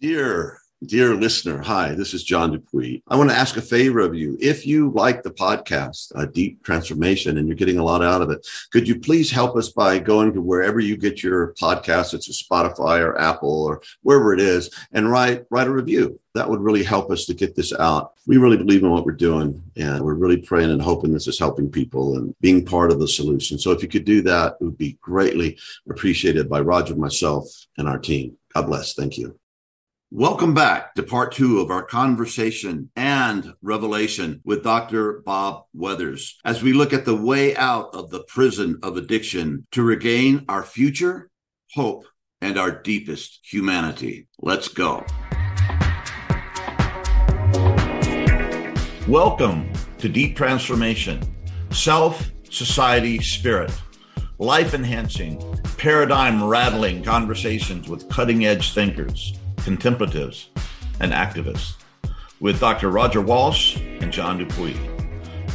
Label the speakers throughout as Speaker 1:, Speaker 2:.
Speaker 1: Dear, dear listener, hi, this is John Dupuy. I want to ask a favor of you. If you like the podcast, A Deep Transformation, and you're getting a lot out of it, could you please help us by going to wherever you get your podcast? It's a Spotify or Apple or wherever it is, and write write a review. That would really help us to get this out. We really believe in what we're doing, and we're really praying and hoping this is helping people and being part of the solution. So if you could do that, it would be greatly appreciated by Roger, myself, and our team. God bless. Thank you. Welcome back to part two of our conversation and revelation with Dr. Bob Weathers as we look at the way out of the prison of addiction to regain our future, hope, and our deepest humanity. Let's go. Welcome to Deep Transformation, Self, Society, Spirit, life enhancing, paradigm rattling conversations with cutting edge thinkers contemplatives, and activists with Dr. Roger Walsh and John Dupuy.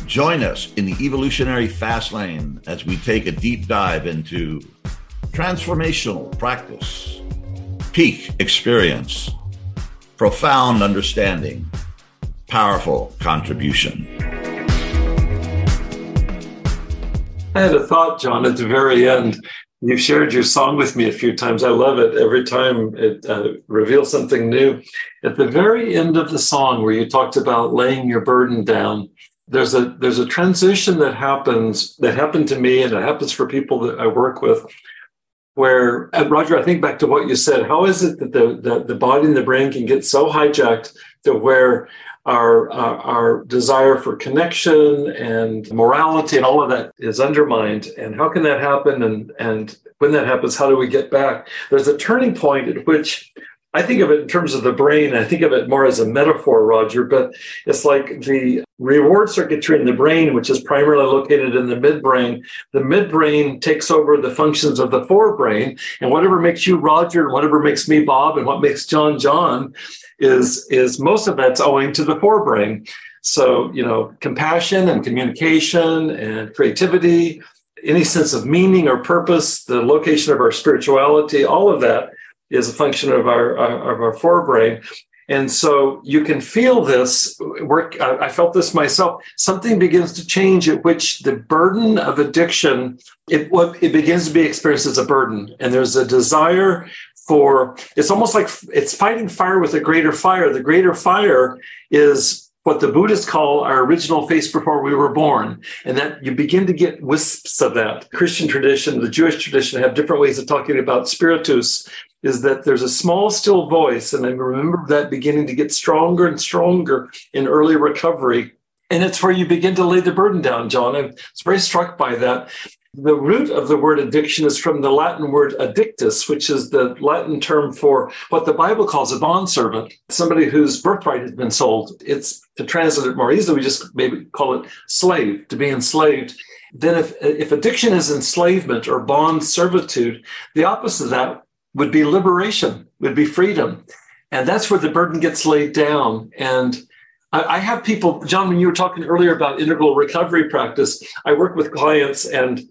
Speaker 1: Join us in the evolutionary fast lane as we take a deep dive into transformational practice, peak experience, profound understanding, powerful contribution.
Speaker 2: I had a thought, John, at the very end You've shared your song with me a few times. I love it. Every time it uh, reveals something new. At the very end of the song, where you talked about laying your burden down, there's a there's a transition that happens that happened to me, and it happens for people that I work with. Where Roger, I think back to what you said. How is it that the, the the body and the brain can get so hijacked to where our, our, our desire for connection and morality and all of that is undermined. And how can that happen? And and when that happens, how do we get back? There's a turning point at which I think of it in terms of the brain. I think of it more as a metaphor, Roger, but it's like the reward circuitry in the brain, which is primarily located in the midbrain. The midbrain takes over the functions of the forebrain, and whatever makes you Roger, and whatever makes me Bob, and what makes John John, is is most of that's owing to the forebrain. So you know, compassion and communication and creativity, any sense of meaning or purpose, the location of our spirituality, all of that is a function of our of our forebrain. And so you can feel this work. I felt this myself. Something begins to change at which the burden of addiction, it, it begins to be experienced as a burden. And there's a desire for, it's almost like it's fighting fire with a greater fire. The greater fire is what the Buddhists call our original face before we were born. And that you begin to get wisps of that. Christian tradition, the Jewish tradition have different ways of talking about spiritus, is that there's a small, still voice. And I remember that beginning to get stronger and stronger in early recovery. And it's where you begin to lay the burden down, John. I was very struck by that. The root of the word addiction is from the Latin word addictus, which is the Latin term for what the Bible calls a bondservant, somebody whose birthright has been sold. It's to translate it more easily, we just maybe call it slave, to be enslaved. Then, if, if addiction is enslavement or bond servitude, the opposite of that would be liberation, would be freedom. And that's where the burden gets laid down. And I, I have people, John, when you were talking earlier about integral recovery practice, I work with clients and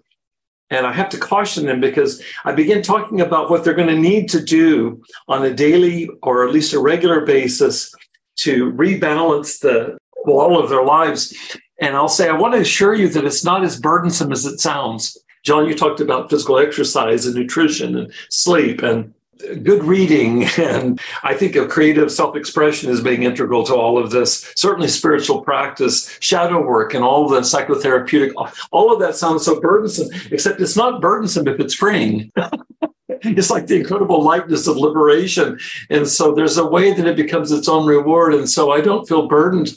Speaker 2: and I have to caution them because I begin talking about what they're going to need to do on a daily or at least a regular basis to rebalance the wall of their lives. And I'll say, I want to assure you that it's not as burdensome as it sounds. John, you talked about physical exercise and nutrition and sleep and good reading. And I think of creative self expression as being integral to all of this. Certainly, spiritual practice, shadow work, and all the psychotherapeutic, all of that sounds so burdensome, except it's not burdensome if it's freeing. it's like the incredible lightness of liberation. And so there's a way that it becomes its own reward. And so I don't feel burdened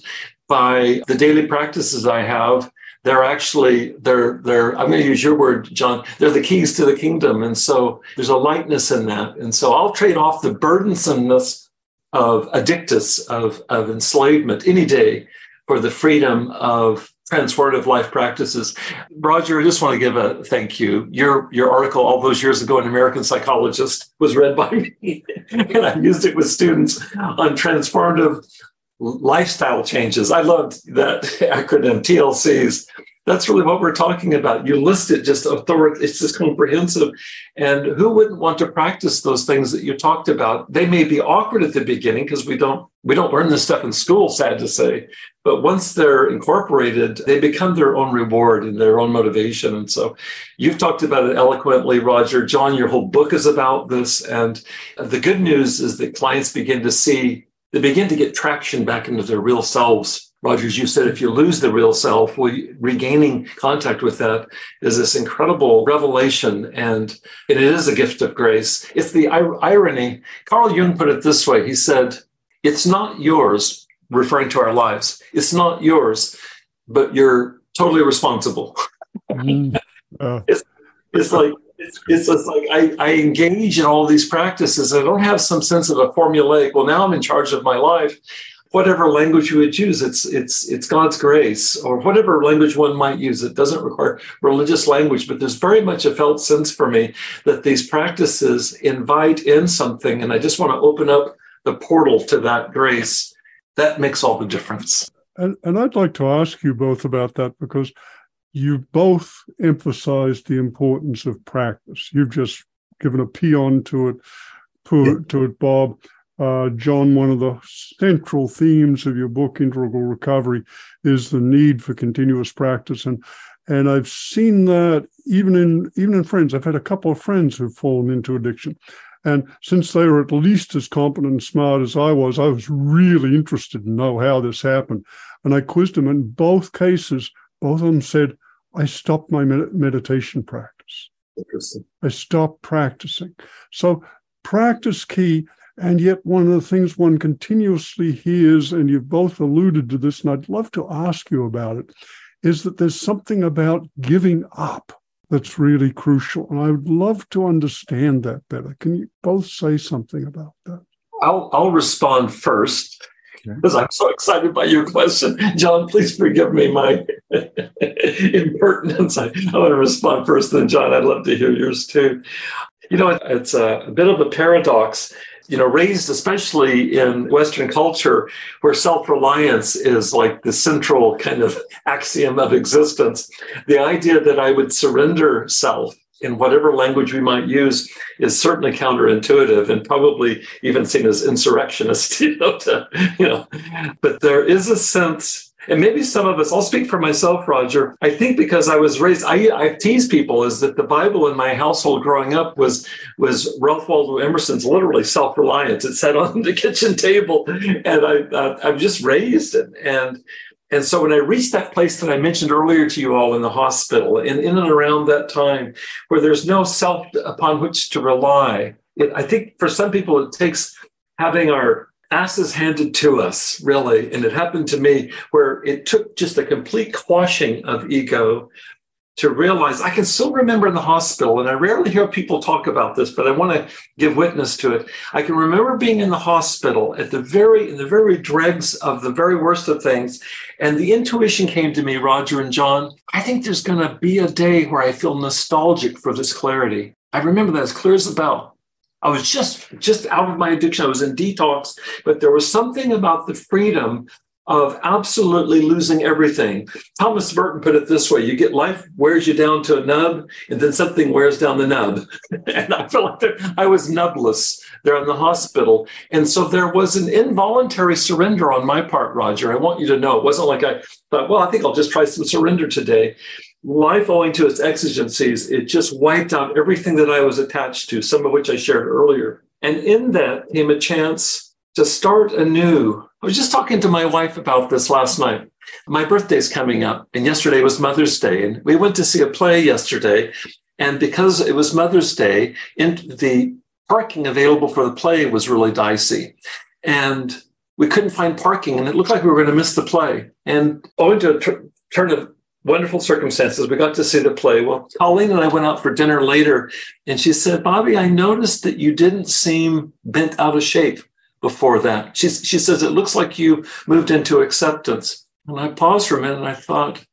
Speaker 2: by the daily practices I have they're actually they're they're i'm going to use your word john they're the keys to the kingdom. And so there's a lightness in that. And so i'll trade off the burdensomeness of addictus of of enslavement any day for the freedom of transformative life practices. Roger i just want to give a thank you. Your your article all those years ago in american psychologist was read by me. And i used it with students on transformative lifestyle changes. I loved that acronym TLCs. That's really what we're talking about. You list it just authority, it's just comprehensive. And who wouldn't want to practice those things that you talked about? They may be awkward at the beginning because we don't we don't learn this stuff in school, sad to say. But once they're incorporated, they become their own reward and their own motivation. And so you've talked about it eloquently, Roger. John, your whole book is about this. And the good news is that clients begin to see, they begin to get traction back into their real selves Rogers, you said if you lose the real self, we, regaining contact with that is this incredible revelation, and it is a gift of grace. It's the irony. Carl Jung put it this way: He said, "It's not yours," referring to our lives. It's not yours, but you're totally responsible. Mm. Uh, it's, it's like it's, it's just like I, I engage in all these practices. I don't have some sense of a formulaic. Well, now I'm in charge of my life whatever language you would use it's it's it's god's grace or whatever language one might use. It doesn't require religious language but there's very much a felt sense for me that these practices invite in something and i just want to open up the portal to that grace. That makes all the difference.
Speaker 3: And, and i'd like to ask you both about that because you both emphasized the importance of practice. You've just given a paean to it to it bob uh, John, one of the central themes of your book, Integral Recovery, is the need for continuous practice. And and I've seen that even in even in friends. I've had a couple of friends who've fallen into addiction. And since they were at least as competent and smart as I was, I was really interested to know how this happened. And I quizzed them. In both cases, both of them said, I stopped my med- meditation practice. Interesting. I stopped practicing. So practice key and yet, one of the things one continuously hears, and you've both alluded to this, and I'd love to ask you about it, is that there's something about giving up that's really crucial. And I would love to understand that better. Can you both say something about that?
Speaker 2: I'll, I'll respond first because I'm so excited by your question. John, please forgive me my impertinence. I, I want to respond first, then, John, I'd love to hear yours too. You know, it's a, a bit of a paradox you know, raised especially in Western culture where self reliance is like the central kind of axiom of existence, the idea that I would surrender self in whatever language we might use is certainly counterintuitive and probably even seen as insurrectionist, you know, to, you know. But there is a sense and maybe some of us, I'll speak for myself, Roger. I think because I was raised, I, I tease people is that the Bible in my household growing up was was Ralph Waldo Emerson's literally self reliance. It sat on the kitchen table, and I uh, I'm just raised it. And and so when I reached that place that I mentioned earlier to you all in the hospital, and in and around that time, where there's no self upon which to rely, it, I think for some people it takes having our asses handed to us, really. And it happened to me where it took just a complete quashing of ego to realize I can still remember in the hospital, and I rarely hear people talk about this, but I want to give witness to it. I can remember being in the hospital at the very in the very dregs of the very worst of things, and the intuition came to me, Roger and John. I think there's going to be a day where I feel nostalgic for this clarity. I remember that as clear as a bell. I was just just out of my addiction. I was in detox, but there was something about the freedom of absolutely losing everything. Thomas Burton put it this way: you get life wears you down to a nub, and then something wears down the nub. and I felt like I was nubless there in the hospital. And so there was an involuntary surrender on my part, Roger. I want you to know it wasn't like I thought, well, I think I'll just try some surrender today life owing to its exigencies, it just wiped out everything that I was attached to, some of which I shared earlier. And in that came a chance to start anew. I was just talking to my wife about this last night. My birthday's coming up, and yesterday was Mother's Day, and we went to see a play yesterday. And because it was Mother's Day, in the parking available for the play was really dicey. And we couldn't find parking, and it looked like we were going to miss the play. And owing to a turn of wonderful circumstances. We got to see the play. Well, Colleen and I went out for dinner later, and she said, Bobby, I noticed that you didn't seem bent out of shape before that. She, she says, It looks like you moved into acceptance. And I paused for a minute and I thought,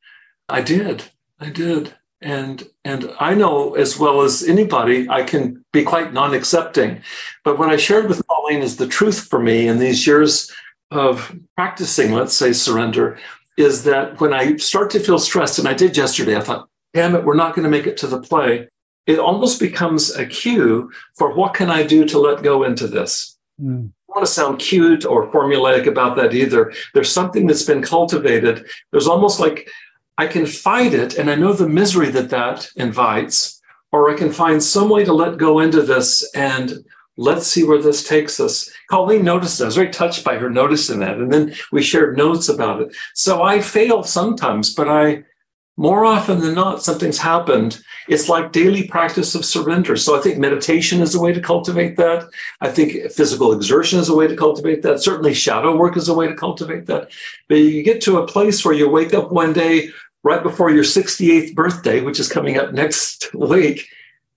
Speaker 2: I did. I did. And and I know as well as anybody, I can be quite non-accepting. But what I shared with Colleen is the truth for me in these years of practicing, let's say, surrender, is that when I start to feel stressed, and I did yesterday, I thought, damn it, we're not going to make it to the play. It almost becomes a cue for what can I do to let go into this? Mm. I don't want to sound cute or formulaic about that either. There's something that's been cultivated. There's almost like I can fight it, and I know the misery that that invites, or I can find some way to let go into this and let's see where this takes us. Colleen noticed, that. I was very touched by her noticing that. And then we shared notes about it. So I fail sometimes, but I, more often than not, something's happened. It's like daily practice of surrender. So I think meditation is a way to cultivate that. I think physical exertion is a way to cultivate that. Certainly shadow work is a way to cultivate that. But you get to a place where you wake up one day right before your 68th birthday, which is coming up next week,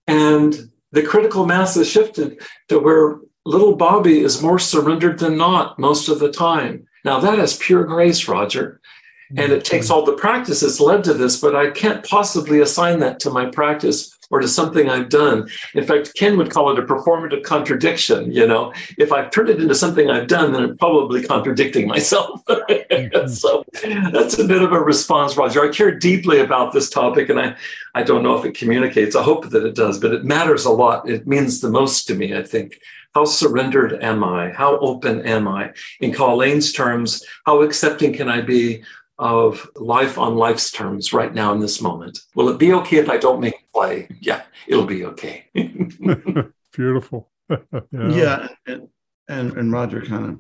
Speaker 2: and the critical mass has shifted to where little Bobby is more surrendered than not most of the time. Now, that is pure grace, Roger. And it takes mm-hmm. all the practice that's led to this, but I can't possibly assign that to my practice or to something I've done. In fact, Ken would call it a performative contradiction. You know, if I've turned it into something I've done, then I'm probably contradicting myself. mm-hmm. so that's a bit of a response, Roger. I care deeply about this topic, and I, I don't know if it communicates. I hope that it does, but it matters a lot. It means the most to me, I think. How surrendered am I? How open am I? In Colleen's terms, how accepting can I be of life on life's terms right now in this moment. Will it be okay if I don't make a play? Yeah, it'll be okay.
Speaker 3: Beautiful.
Speaker 4: yeah. yeah and, and, and Roger kind of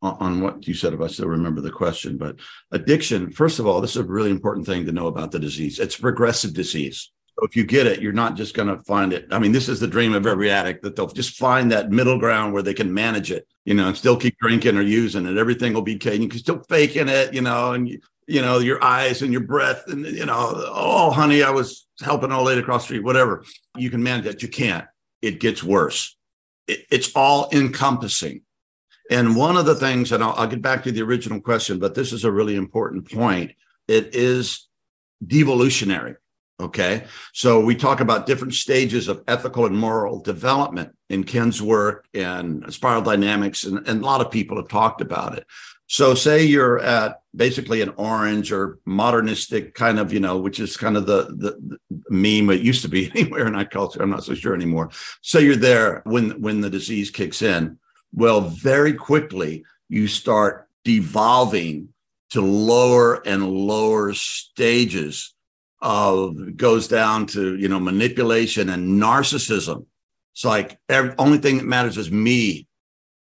Speaker 4: on what you said about still remember the question, but addiction, first of all, this is a really important thing to know about the disease. It's a progressive disease. So if you get it, you're not just going to find it. I mean, this is the dream of every addict that they'll just find that middle ground where they can manage it, you know, and still keep drinking or using it. Everything will be okay. And you can still faking it, you know, and you, you know, your eyes and your breath and, you know, oh, honey, I was helping old lady across the street, whatever. You can manage it. You can't. It gets worse. It, it's all encompassing. And one of the things, and I'll, I'll get back to the original question, but this is a really important point. It is devolutionary Okay. So we talk about different stages of ethical and moral development in Ken's work and spiral dynamics, and, and, a lot of people have talked about it. So, say you're at basically an orange or modernistic kind of, you know, which is kind of the, the, the meme it used to be anywhere in our culture. I'm not so sure anymore. So you're there when when the disease kicks in. Well, very quickly you start devolving to lower and lower stages of goes down to you know manipulation and narcissism. It's like every only thing that matters is me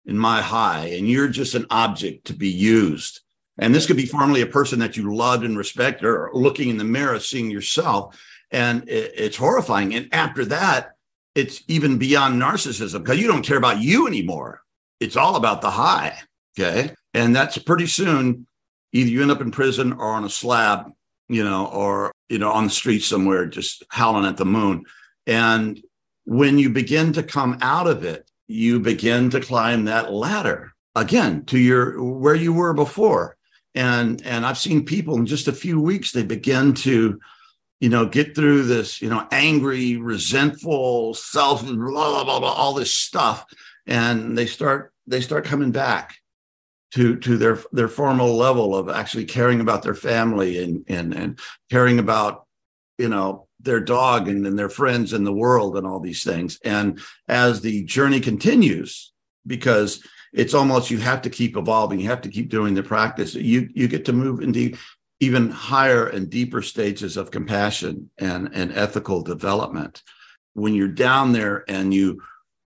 Speaker 4: in my high, and you're just an object to be used. And this could be formerly a person that you loved and respected, or looking in the mirror, seeing yourself, and it, it's horrifying. And after that, it's even beyond narcissism because you don't care about you anymore. It's all about the high. Okay, and that's pretty soon. Either you end up in prison or on a slab you know, or, you know, on the street somewhere just howling at the moon. And when you begin to come out of it, you begin to climb that ladder again to your where you were before. And and I've seen people in just a few weeks, they begin to, you know, get through this, you know, angry, resentful, self, blah, blah, blah, blah, all this stuff. And they start, they start coming back to to their their formal level of actually caring about their family and and and caring about you know their dog and, and their friends in the world and all these things. And as the journey continues because it's almost you have to keep evolving you have to keep doing the practice you you get to move into even higher and deeper stages of compassion and and ethical development. When you're down there and you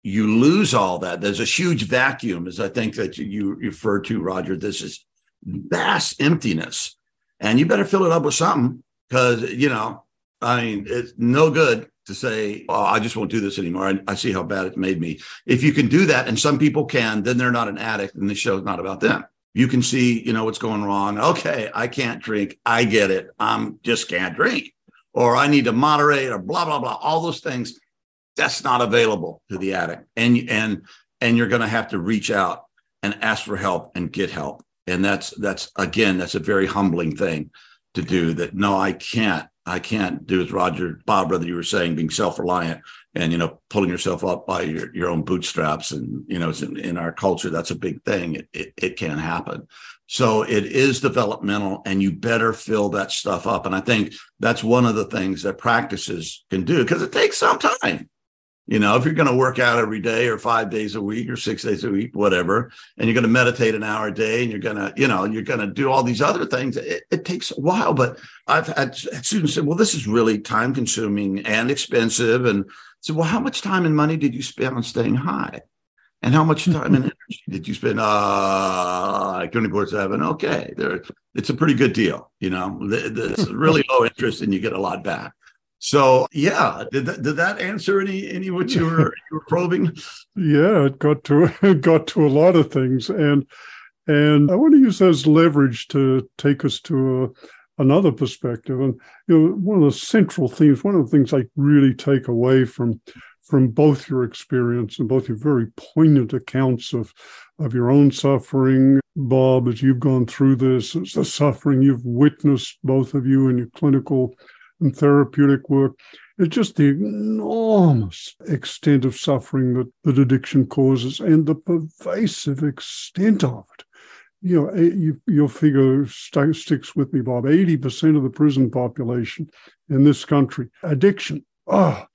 Speaker 4: you lose all that. There's a huge vacuum, as I think that you refer to, Roger. This is vast emptiness, and you better fill it up with something because you know, I mean, it's no good to say, "Oh, I just won't do this anymore." I, I see how bad it made me. If you can do that, and some people can, then they're not an addict, and the show's not about them. You can see, you know, what's going wrong. Okay, I can't drink. I get it. I'm just can't drink, or I need to moderate, or blah blah blah. All those things that's not available to the addict. And and and you're going to have to reach out and ask for help and get help. And that's that's again, that's a very humbling thing to do that no, I can't. I can't do as Roger Bob, brother, you were saying, being self-reliant and you know pulling yourself up by your, your own bootstraps and you know in, in our culture that's a big thing it, it, it can't happen so it is developmental and you better fill that stuff up and i think that's one of the things that practices can do because it takes some time you know, if you're going to work out every day or five days a week or six days a week, whatever, and you're going to meditate an hour a day and you're going to, you know, you're going to do all these other things, it, it takes a while. But I've had students say, well, this is really time consuming and expensive. And I said, well, how much time and money did you spend on staying high? And how much time and energy did you spend? Uh, 24 7. Okay. There, it's a pretty good deal. You know, it's really low interest and you get a lot back. So yeah, did that, did that answer any any what you were you were probing?
Speaker 3: Yeah, it got to it got to a lot of things, and and I want to use as leverage to take us to a, another perspective. And you know, one of the central themes, one of the things I really take away from from both your experience and both your very poignant accounts of of your own suffering, Bob, as you've gone through this, the suffering you've witnessed, both of you in your clinical and therapeutic work. It's just the enormous extent of suffering that, that addiction causes and the pervasive extent of it. You know, eh, you, your figure st- sticks with me, Bob. 80% of the prison population in this country, addiction. Oh,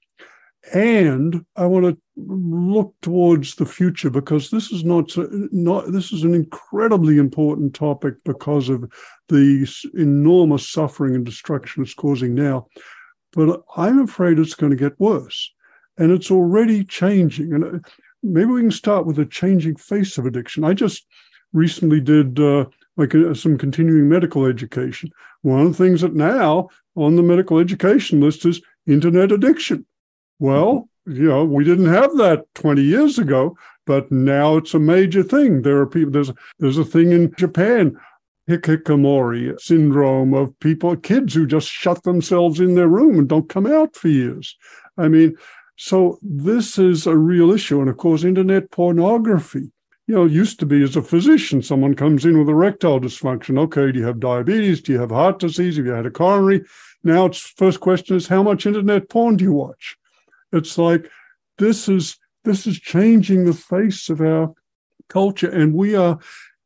Speaker 3: and I want to look towards the future because this is not not this is an incredibly important topic because of the enormous suffering and destruction it's causing now. But I'm afraid it's going to get worse, and it's already changing. And uh, maybe we can start with the changing face of addiction. I just recently did uh, like uh, some continuing medical education. One of the things that now on the medical education list is internet addiction well, you know, we didn't have that 20 years ago, but now it's a major thing. There are people, there's, there's a thing in Japan, hikikomori syndrome of people, kids who just shut themselves in their room and don't come out for years. I mean, so this is a real issue. And of course, internet pornography, you know, used to be as a physician, someone comes in with erectile dysfunction. Okay, do you have diabetes? Do you have heart disease? Have you had a coronary? Now it's first question is how much internet porn do you watch? It's like this is this is changing the face of our culture, and we are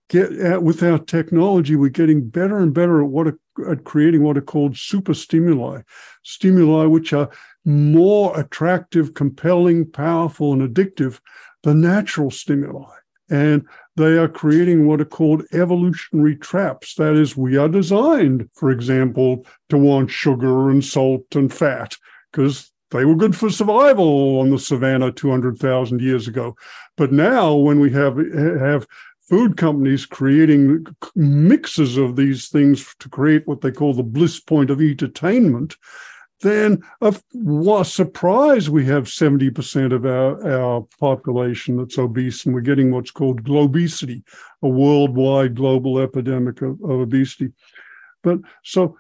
Speaker 3: get at, with our technology. We're getting better and better at what at creating what are called super stimuli, stimuli which are more attractive, compelling, powerful, and addictive than natural stimuli. And they are creating what are called evolutionary traps. That is, we are designed, for example, to want sugar and salt and fat because they were good for survival on the savannah 200,000 years ago. But now, when we have have food companies creating mixes of these things to create what they call the bliss point of entertainment, then of what surprise we have 70% of our, our population that's obese, and we're getting what's called globesity, a worldwide global epidemic of, of obesity. But so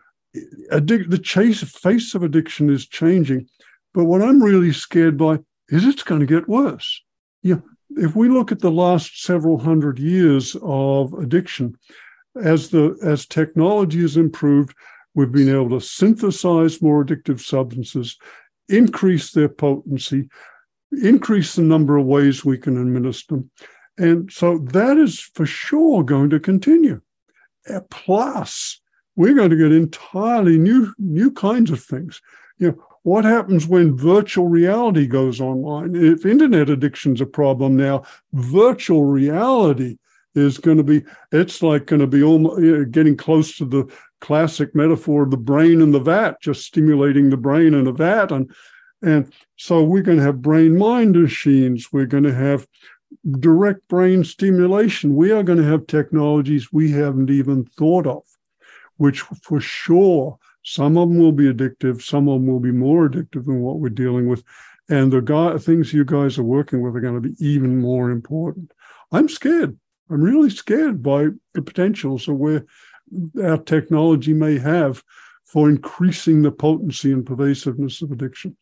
Speaker 3: addic- the chase face of addiction is changing. But what I'm really scared by is it's going to get worse. Yeah, if we look at the last several hundred years of addiction, as the as technology has improved, we've been able to synthesize more addictive substances, increase their potency, increase the number of ways we can administer them. And so that is for sure going to continue. Uh, plus, we're going to get entirely new new kinds of things. You know, what happens when virtual reality goes online? If internet addiction's a problem now, virtual reality is going to be, it's like going to be almost, you know, getting close to the classic metaphor of the brain in the vat, just stimulating the brain in a vat. And, and so we're going to have brain mind machines. We're going to have direct brain stimulation. We are going to have technologies we haven't even thought of, which for sure some of them will be addictive. Some of them will be more addictive than what we're dealing with. And the guy, things you guys are working with are going to be even more important. I'm scared. I'm really scared by the potentials of where our technology may have for increasing the potency and pervasiveness of addiction.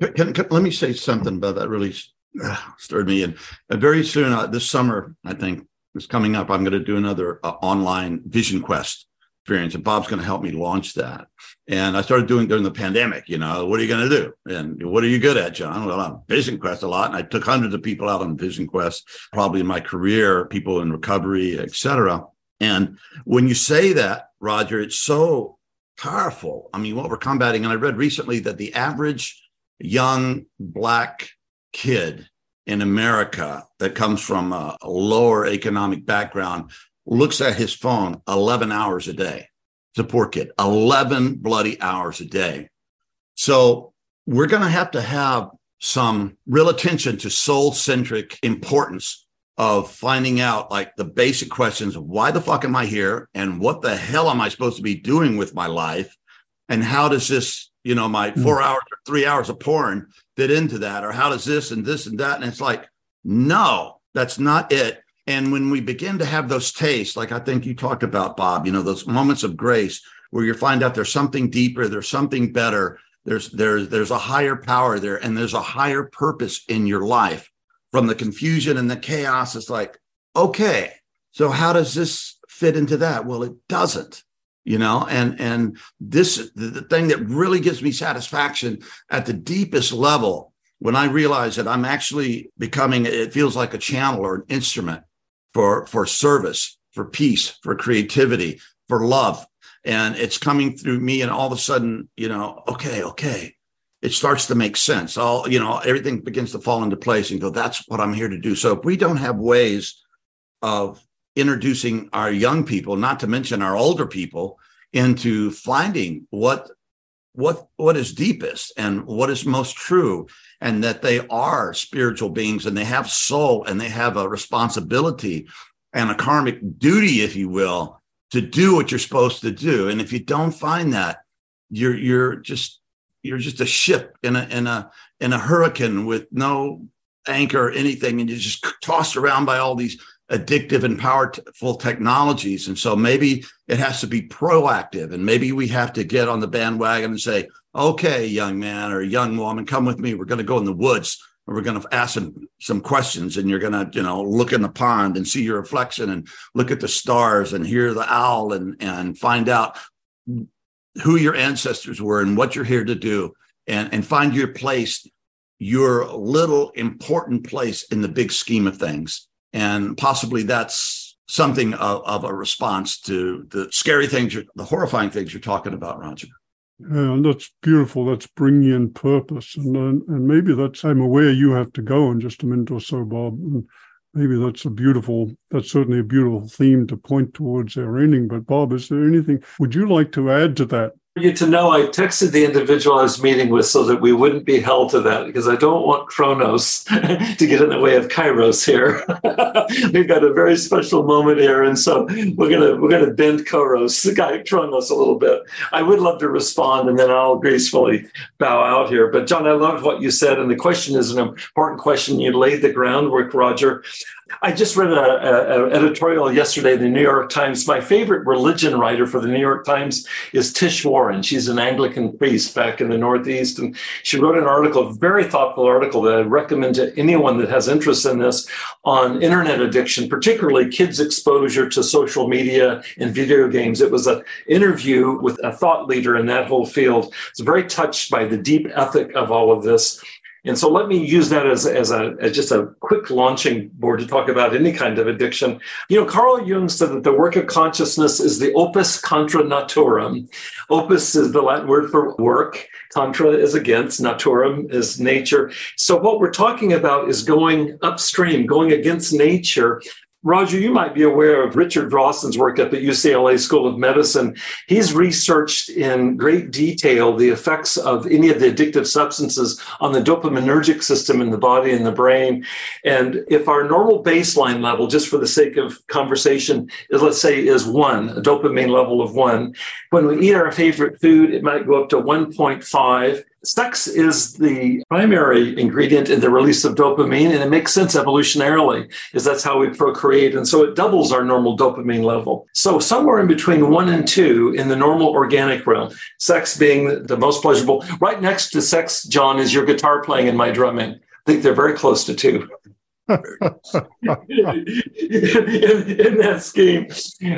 Speaker 4: Can, can, let me say something about that. Really uh, stirred me. And uh, very soon, uh, this summer, I think is coming up. I'm going to do another uh, online Vision Quest experience, and Bob's going to help me launch that. And I started doing during the pandemic. You know, what are you going to do? And what are you good at, John? Well, I'm Vision Quest a lot, and I took hundreds of people out on Vision Quest, probably in my career, people in recovery, etc. And when you say that, Roger, it's so powerful. I mean, what we're combating, and I read recently that the average young black kid in America that comes from a lower economic background looks at his phone 11 hours a day. It's a poor kid, 11 bloody hours a day. So we're going to have to have some real attention to soul centric importance of finding out like the basic questions of why the fuck am I here and what the hell am I supposed to be doing with my life? And how does this, you know, my hmm. four hours or three hours of porn fit into that? Or how does this and this and that? And it's like, no, that's not it. And when we begin to have those tastes, like I think you talked about, Bob, you know, those moments of grace where you find out there's something deeper, there's something better, there's there's there's a higher power there, and there's a higher purpose in your life from the confusion and the chaos. It's like, okay, so how does this fit into that? Well, it doesn't, you know, and and this the, the thing that really gives me satisfaction at the deepest level when I realize that I'm actually becoming, it feels like a channel or an instrument for for service, for peace, for creativity, for love. And it's coming through me, and all of a sudden, you know, okay, okay, it starts to make sense. All, you know, everything begins to fall into place and go, that's what I'm here to do. So if we don't have ways of introducing our young people, not to mention our older people, into finding what what what is deepest and what is most true and that they are spiritual beings and they have soul and they have a responsibility and a karmic duty if you will to do what you're supposed to do. And if you don't find that you're you're just you're just a ship in a in a in a hurricane with no anchor or anything, and you're just tossed around by all these addictive and powerful technologies. And so maybe it has to be proactive, and maybe we have to get on the bandwagon and say, "Okay, young man or young woman, come with me. We're going to go in the woods." and We're going to ask some some questions, and you're going to, you know, look in the pond and see your reflection, and look at the stars, and hear the owl, and and find out who your ancestors were and what you're here to do and, and find your place, your little important place in the big scheme of things. And possibly that's something of, of a response to the scary things, the horrifying things you're talking about, Roger.
Speaker 3: Yeah, and that's beautiful. That's bringing in purpose, and and maybe that's I'm aware you have to go in just a minute or so, Bob. And maybe that's a beautiful that's certainly a beautiful theme to point towards our ending but bob is there anything would you like to add to that
Speaker 2: you to know I texted the individual I was meeting with so that we wouldn't be held to that because I don't want Chronos to get in the way of Kairos here. We've got a very special moment here, and so we're gonna we're gonna bend Kairos, the guy Chronos, a little bit. I would love to respond, and then I'll gracefully bow out here. But John, I loved what you said, and the question is an important question. You laid the groundwork, Roger. I just read an editorial yesterday in the New York Times. My favorite religion writer for the New York Times is Tish Warren. She's an Anglican priest back in the Northeast, and she wrote an article, a very thoughtful article that I recommend to anyone that has interest in this on internet addiction, particularly kids' exposure to social media and video games. It was an interview with a thought leader in that whole field. It's very touched by the deep ethic of all of this. And so let me use that as, as, a, as just a quick launching board to talk about any kind of addiction. You know, Carl Jung said that the work of consciousness is the opus contra naturam. Opus is the Latin word for work. Contra is against, naturam is nature. So what we're talking about is going upstream, going against nature Roger, you might be aware of Richard Rawson's work at the UCLA School of Medicine. He's researched in great detail the effects of any of the addictive substances on the dopaminergic system in the body and the brain. And if our normal baseline level, just for the sake of conversation, is let's say is one, a dopamine level of one, when we eat our favorite food, it might go up to 1.5. Sex is the primary ingredient in the release of dopamine, and it makes sense evolutionarily, is that's how we procreate. And so it doubles our normal dopamine level. So somewhere in between one and two in the normal organic realm, sex being the most pleasurable. Right next to sex, John, is your guitar playing and my drumming. I think they're very close to two. In, that scheme.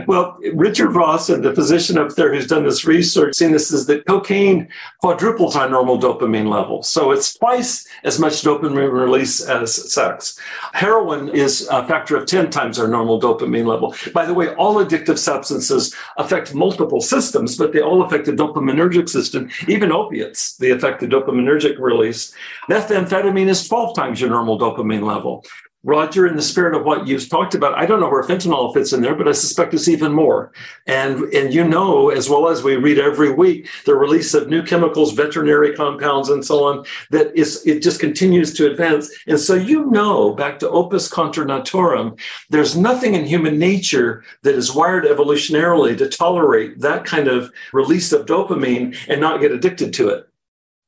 Speaker 2: Well, Richard Ross, the physician up there who's done this research, seen this is that cocaine quadruples our normal dopamine level. So it's twice as much dopamine release as sex. Heroin is a factor of 10 times our normal dopamine level. By the way, all addictive substances affect multiple systems, but they all affect the dopaminergic system, even opiates, they affect the dopaminergic release. Methamphetamine is 12 times your normal dopamine level. Roger, in the spirit of what you've talked about, I don't know where fentanyl fits in there, but I suspect it's even more. And and you know, as well as we read every week, the release of new chemicals, veterinary compounds, and so on, that is it just continues to advance. And so you know, back to opus contra naturam, there's nothing in human nature that is wired evolutionarily to tolerate that kind of release of dopamine and not get addicted to it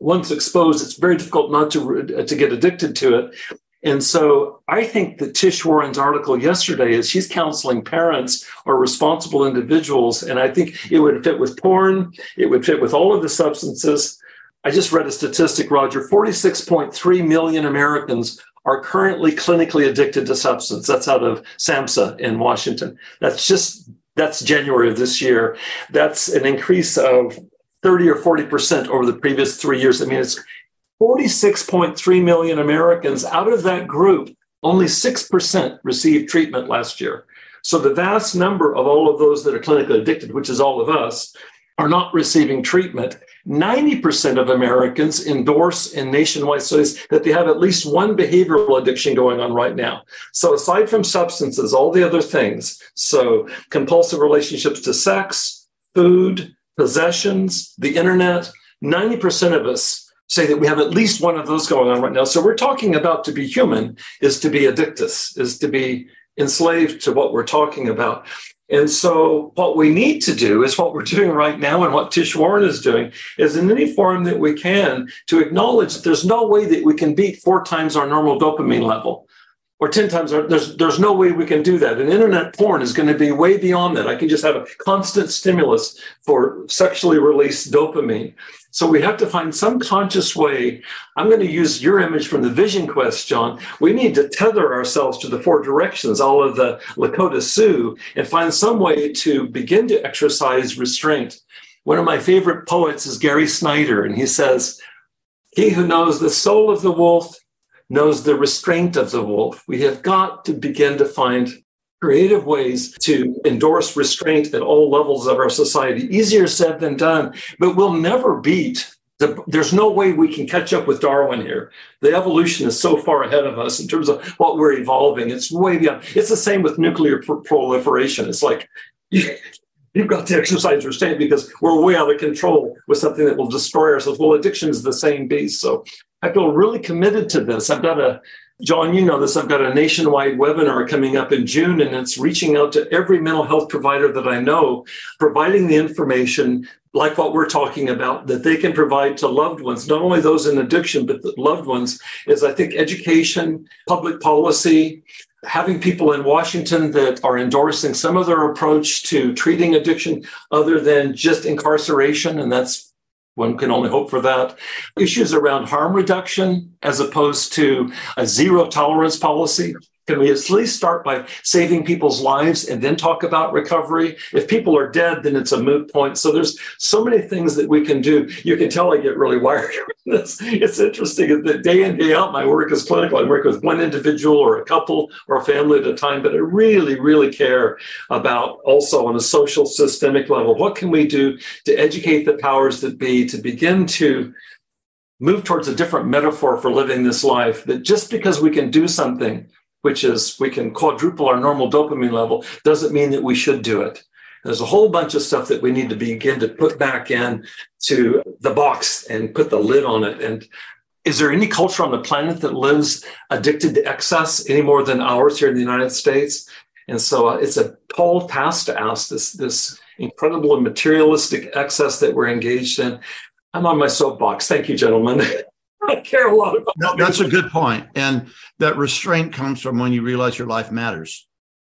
Speaker 2: once exposed, it's very difficult not to to get addicted to it. And so I think that Tish Warren's article yesterday is she's counseling parents or responsible individuals. And I think it would fit with porn, it would fit with all of the substances. I just read a statistic, Roger 46.3 million Americans are currently clinically addicted to substance. That's out of SAMHSA in Washington. That's just that's January of this year. That's an increase of 30 or 40% over the previous three years. I mean, it's 46.3 million Americans. Out of that group, only 6% received treatment last year. So the vast number of all of those that are clinically addicted, which is all of us, are not receiving treatment. 90% of Americans endorse in nationwide studies that they have at least one behavioral addiction going on right now. So, aside from substances, all the other things so, compulsive relationships to sex, food, possessions, the internet 90% of us say that we have at least one of those going on right now. So we're talking about to be human is to be addictus, is to be enslaved to what we're talking about. And so what we need to do is what we're doing right now and what Tish Warren is doing is in any form that we can to acknowledge that there's no way that we can beat four times our normal dopamine level or 10 times there's there's no way we can do that and internet porn is going to be way beyond that i can just have a constant stimulus for sexually released dopamine so we have to find some conscious way. I'm going to use your image from the Vision Quest, John. We need to tether ourselves to the four directions, all of the Lakota Sioux, and find some way to begin to exercise restraint. One of my favorite poets is Gary Snyder, and he says, He who knows the soul of the wolf knows the restraint of the wolf. We have got to begin to find creative ways to endorse restraint at all levels of our society. Easier said than done, but we'll never beat. The, there's no way we can catch up with Darwin here. The evolution is so far ahead of us in terms of what we're evolving. It's way beyond. It's the same with nuclear pr- proliferation. It's like you, you've got to exercise restraint because we're way out of control with something that will destroy ourselves. Well, addiction is the same beast. So I feel really committed to this. I've got a John, you know this. I've got a nationwide webinar coming up in June, and it's reaching out to every mental health provider that I know, providing the information like what we're talking about that they can provide to loved ones, not only those in addiction, but the loved ones, is I think education, public policy, having people in Washington that are endorsing some of their approach to treating addiction other than just incarceration. And that's one can only hope for that. Issues around harm reduction as opposed to a zero tolerance policy. Can we at least start by saving people's lives and then talk about recovery? If people are dead, then it's a moot point. So there's so many things that we can do. You can tell I get really wired this. It's interesting that day in, day out, my work is clinical. I work with one individual or a couple or a family at a time, but I really, really care about also on a social systemic level. What can we do to educate the powers that be to begin to move towards a different metaphor for living this life that just because we can do something which is we can quadruple our normal dopamine level, doesn't mean that we should do it. There's a whole bunch of stuff that we need to begin to put back in to the box and put the lid on it. And is there any culture on the planet that lives addicted to excess any more than ours here in the United States? And so uh, it's a tall task to ask this, this incredible materialistic excess that we're engaged in. I'm on my soapbox. Thank you, gentlemen. I care a lot about.
Speaker 4: That, that's a good point, and that restraint comes from when you realize your life matters.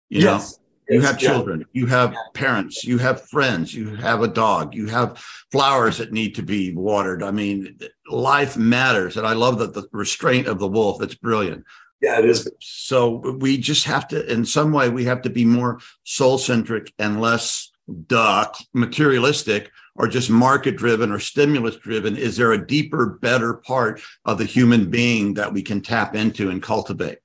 Speaker 4: You yes. know, you have children, you have parents, you have friends, you have a dog, you have flowers that need to be watered. I mean, life matters, and I love that the restraint of the wolf. That's brilliant.
Speaker 2: Yeah, it is.
Speaker 4: So we just have to, in some way, we have to be more soul centric and less duh, materialistic or just market driven or stimulus driven? Is there a deeper, better part of the human being that we can tap into and cultivate?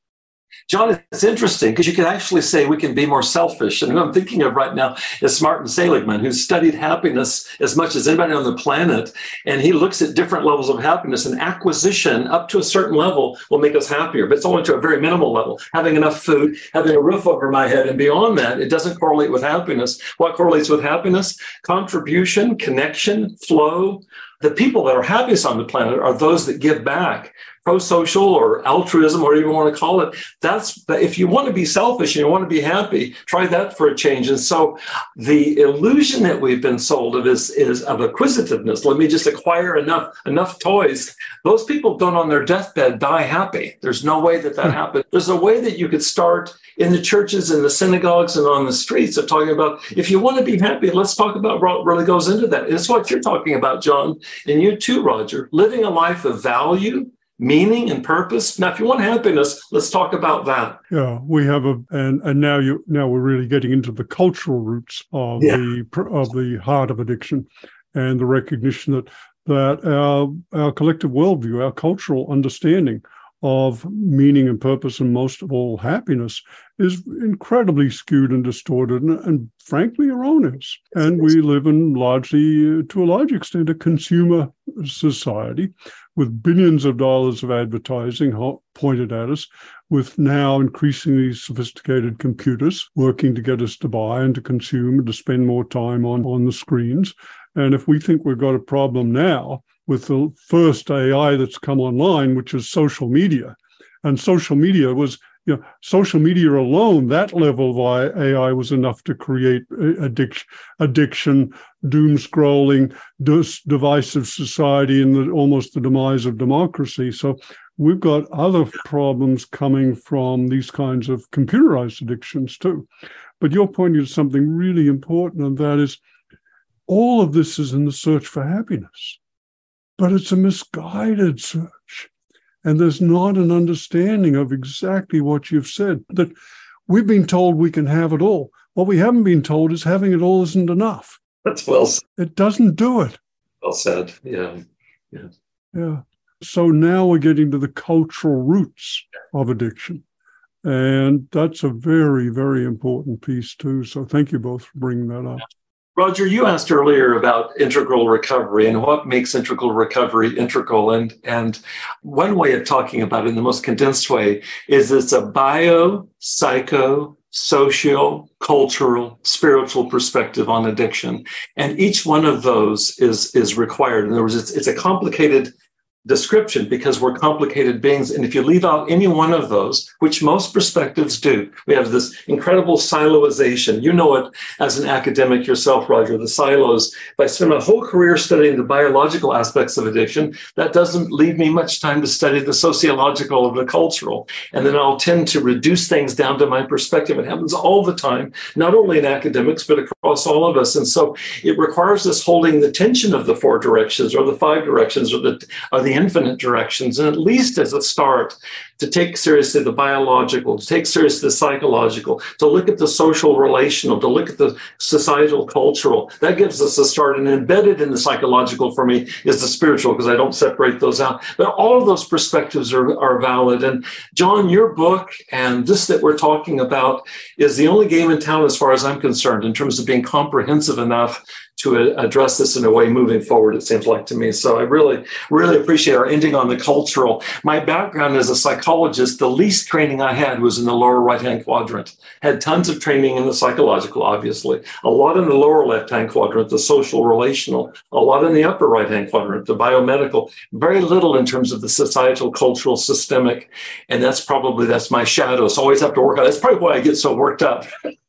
Speaker 2: John, it's interesting because you can actually say we can be more selfish. And who I'm thinking of right now is Martin Seligman, who's studied happiness as much as anybody on the planet. And he looks at different levels of happiness, and acquisition up to a certain level will make us happier, but it's only to a very minimal level. Having enough food, having a roof over my head, and beyond that, it doesn't correlate with happiness. What correlates with happiness? Contribution, connection, flow, the people that are happiest on the planet are those that give back pro-social or altruism or whatever you want to call it. That's if you want to be selfish and you want to be happy try that for a change. And so the illusion that we've been sold of is, is of acquisitiveness. Let me just acquire enough enough toys. Those people don't on their deathbed die happy. There's no way that that hmm. happens there's a way that you could start in the churches and the synagogues and on the streets of talking about if you want to be happy let's talk about what really goes into that. It's what you're talking about john and you too roger. Living a life of value meaning and purpose. Now, if you want happiness, let's talk about that.
Speaker 3: Yeah, we have a and and now you now we're really getting into the cultural roots of yeah. the of the heart of addiction, and the recognition that that our our collective worldview, our cultural understanding of meaning and purpose, and most of all happiness, is incredibly skewed and distorted, and, and frankly erroneous. And we live in largely, to a large extent, a consumer society with billions of dollars of advertising pointed at us, with now increasingly sophisticated computers working to get us to buy and to consume and to spend more time on, on the screens. And if we think we've got a problem now with the first AI that's come online, which is social media, and social media was you know, social media alone, that level of AI was enough to create addiction, doom scrolling, divisive society, and the, almost the demise of democracy. So we've got other problems coming from these kinds of computerized addictions too. But you're pointing to something really important, and that is all of this is in the search for happiness, but it's a misguided search. And there's not an understanding of exactly what you've said that we've been told we can have it all. What we haven't been told is having it all isn't enough.
Speaker 2: That's well said.
Speaker 3: It doesn't do it.
Speaker 2: Well said. Yeah.
Speaker 3: Yeah. Yeah. So now we're getting to the cultural roots of addiction. And that's a very, very important piece too. So thank you both for bringing that up.
Speaker 2: Roger, you asked earlier about integral recovery and what makes integral recovery integral. And, and one way of talking about it in the most condensed way is it's a bio, psycho, social, cultural, spiritual perspective on addiction. And each one of those is, is required. In other words, it's, it's a complicated description because we're complicated beings. And if you leave out any one of those, which most perspectives do, we have this incredible siloization. You know it as an academic yourself, Roger, the silos. If I spend my whole career studying the biological aspects of addiction, that doesn't leave me much time to study the sociological or the cultural. And then I'll tend to reduce things down to my perspective. It happens all the time, not only in academics, but across all of us. And so it requires us holding the tension of the four directions or the five directions or the, or the infinite directions, and at least as a start, to take seriously the biological, to take seriously the psychological, to look at the social relational, to look at the societal cultural. That gives us a start. And embedded in the psychological for me is the spiritual, because I don't separate those out. But all of those perspectives are, are valid. And John, your book and this that we're talking about is the only game in town, as far as I'm concerned, in terms of being comprehensive enough to address this in a way moving forward, it seems like to me. So I really, really appreciate our ending on the cultural. My background as a psychologist, the least training I had was in the lower right hand quadrant. Had tons of training in the psychological, obviously, a lot in the lower left hand quadrant, the social relational, a lot in the upper right hand quadrant, the biomedical, very little in terms of the societal, cultural, systemic. And that's probably, that's my shadow. So I always have to work on That's probably why I get so worked up.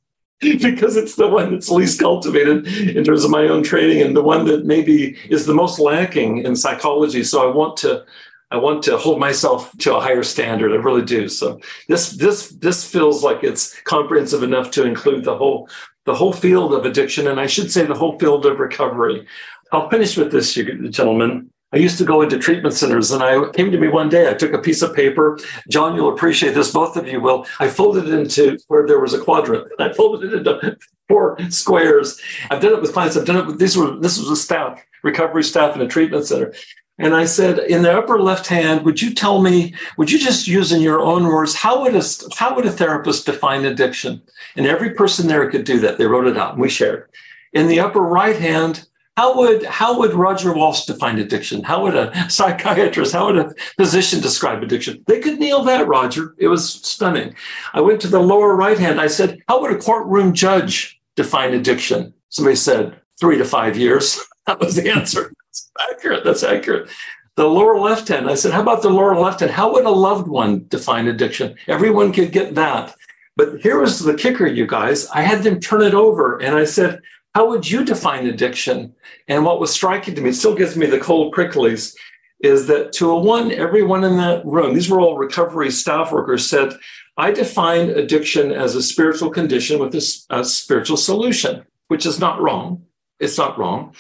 Speaker 2: because it's the one that's least cultivated in terms of my own training and the one that maybe is the most lacking in psychology. So I want to I want to hold myself to a higher standard. I really do. So this this this feels like it's comprehensive enough to include the whole the whole field of addiction, and I should say the whole field of recovery. I'll finish with this, gentlemen. I used to go into treatment centers and I came to me one day. I took a piece of paper. John, you'll appreciate this. Both of you will. I folded it into where there was a quadrant. I folded it into four squares. I've done it with clients. I've done it with these were this was a staff, recovery staff in a treatment center. And I said, in the upper left hand, would you tell me, would you just use in your own words, how would a, how would a therapist define addiction? And every person there could do that. They wrote it out and we shared. In the upper right hand, how would how would Roger Walsh define addiction? How would a psychiatrist, how would a physician describe addiction? They could nail that, Roger. It was stunning. I went to the lower right hand. I said, how would a courtroom judge define addiction? Somebody said three to five years. That was the answer. That's accurate. That's accurate. The lower left hand. I said, how about the lower left hand? How would a loved one define addiction? Everyone could get that. But here was the kicker, you guys. I had them turn it over, and I said, how would you define addiction? And what was striking to me, it still gives me the cold pricklies, is that to a one, everyone in that room, these were all recovery staff workers, said, I define addiction as a spiritual condition with a, a spiritual solution, which is not wrong. It's not wrong.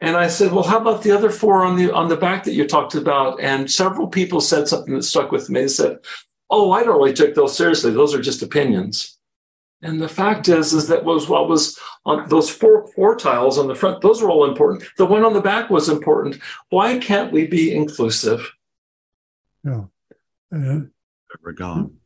Speaker 2: And I said, well, how about the other four on the on the back that you talked about? And several people said something that stuck with me. They said, oh, I don't really take those seriously. Those are just opinions. And the fact is, is that was what was on those four four tiles on the front, those are all important. The one on the back was important. Why can't we be inclusive?
Speaker 3: Yeah.
Speaker 4: Uh, We're gone.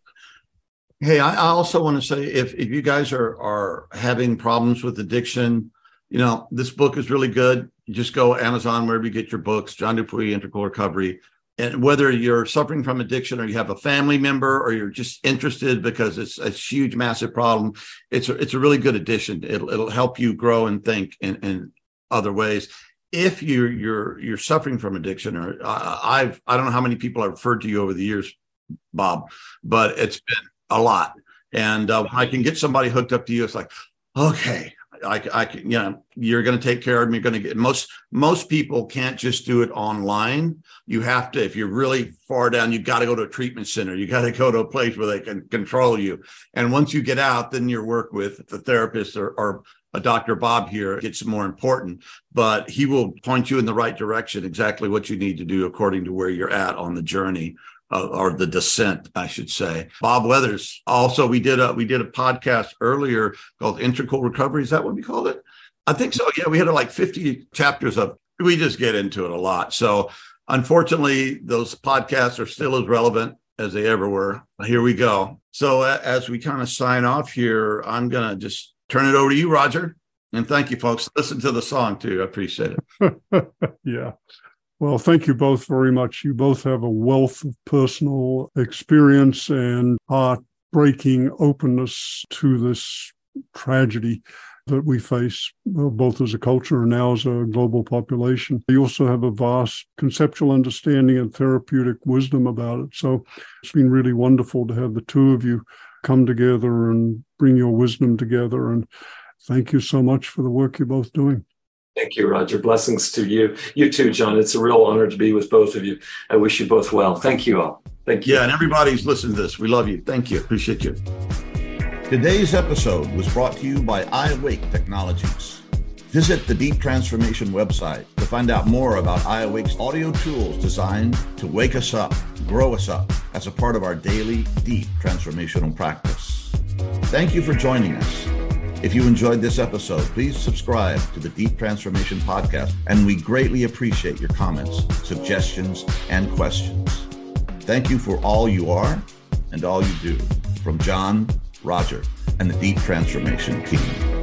Speaker 4: Hey, I, I also want to say if, if you guys are are having problems with addiction, you know, this book is really good. You just go Amazon, wherever you get your books, John Dupuy, Integral Recovery and whether you're suffering from addiction or you have a family member or you're just interested because it's a huge massive problem it's a, it's a really good addition. It'll, it'll help you grow and think in, in other ways. If you're you're you're suffering from addiction or uh, i've i don't know how many people i've referred to you over the years bob but it's been a lot. And uh, i can get somebody hooked up to you it's like okay I, I can, you know, you're going to take care of them. You're going to get most, most people can't just do it online. You have to, if you're really far down, you got to go to a treatment center. You got to go to a place where they can control you. And once you get out, then your work with the therapist or, or a Dr. Bob here gets more important, but he will point you in the right direction, exactly what you need to do according to where you're at on the journey uh, or the descent, I should say. Bob Weathers. Also, we did a we did a podcast earlier called Integral Recovery. Is that what we called it? I think so. Yeah, we had like 50 chapters of. We just get into it a lot. So, unfortunately, those podcasts are still as relevant as they ever were. Here we go. So, as we kind of sign off here, I'm gonna just turn it over to you, Roger. And thank you, folks. Listen to the song too. I appreciate
Speaker 3: it. yeah. Well, thank you both very much. You both have a wealth of personal experience and heartbreaking openness to this tragedy that we face, uh, both as a culture and now as a global population. You also have a vast conceptual understanding and therapeutic wisdom about it. So it's been really wonderful to have the two of you come together and bring your wisdom together. And thank you so much for the work you're both doing.
Speaker 2: Thank you, Roger. Blessings to you. You too, John. It's a real honor to be with both of you. I wish you both well. Thank you all. Thank you.
Speaker 4: Yeah, and everybody's listening to this. We love you. Thank you. Appreciate you. Today's episode was brought to you by iAwake Technologies. Visit the Deep Transformation website to find out more about iAwake's audio tools designed to wake us up, grow us up as a part of our daily deep transformational practice. Thank you for joining us. If you enjoyed this episode, please subscribe to the Deep Transformation Podcast, and we greatly appreciate your comments, suggestions, and questions. Thank you for all you are and all you do. From John, Roger, and the Deep Transformation team.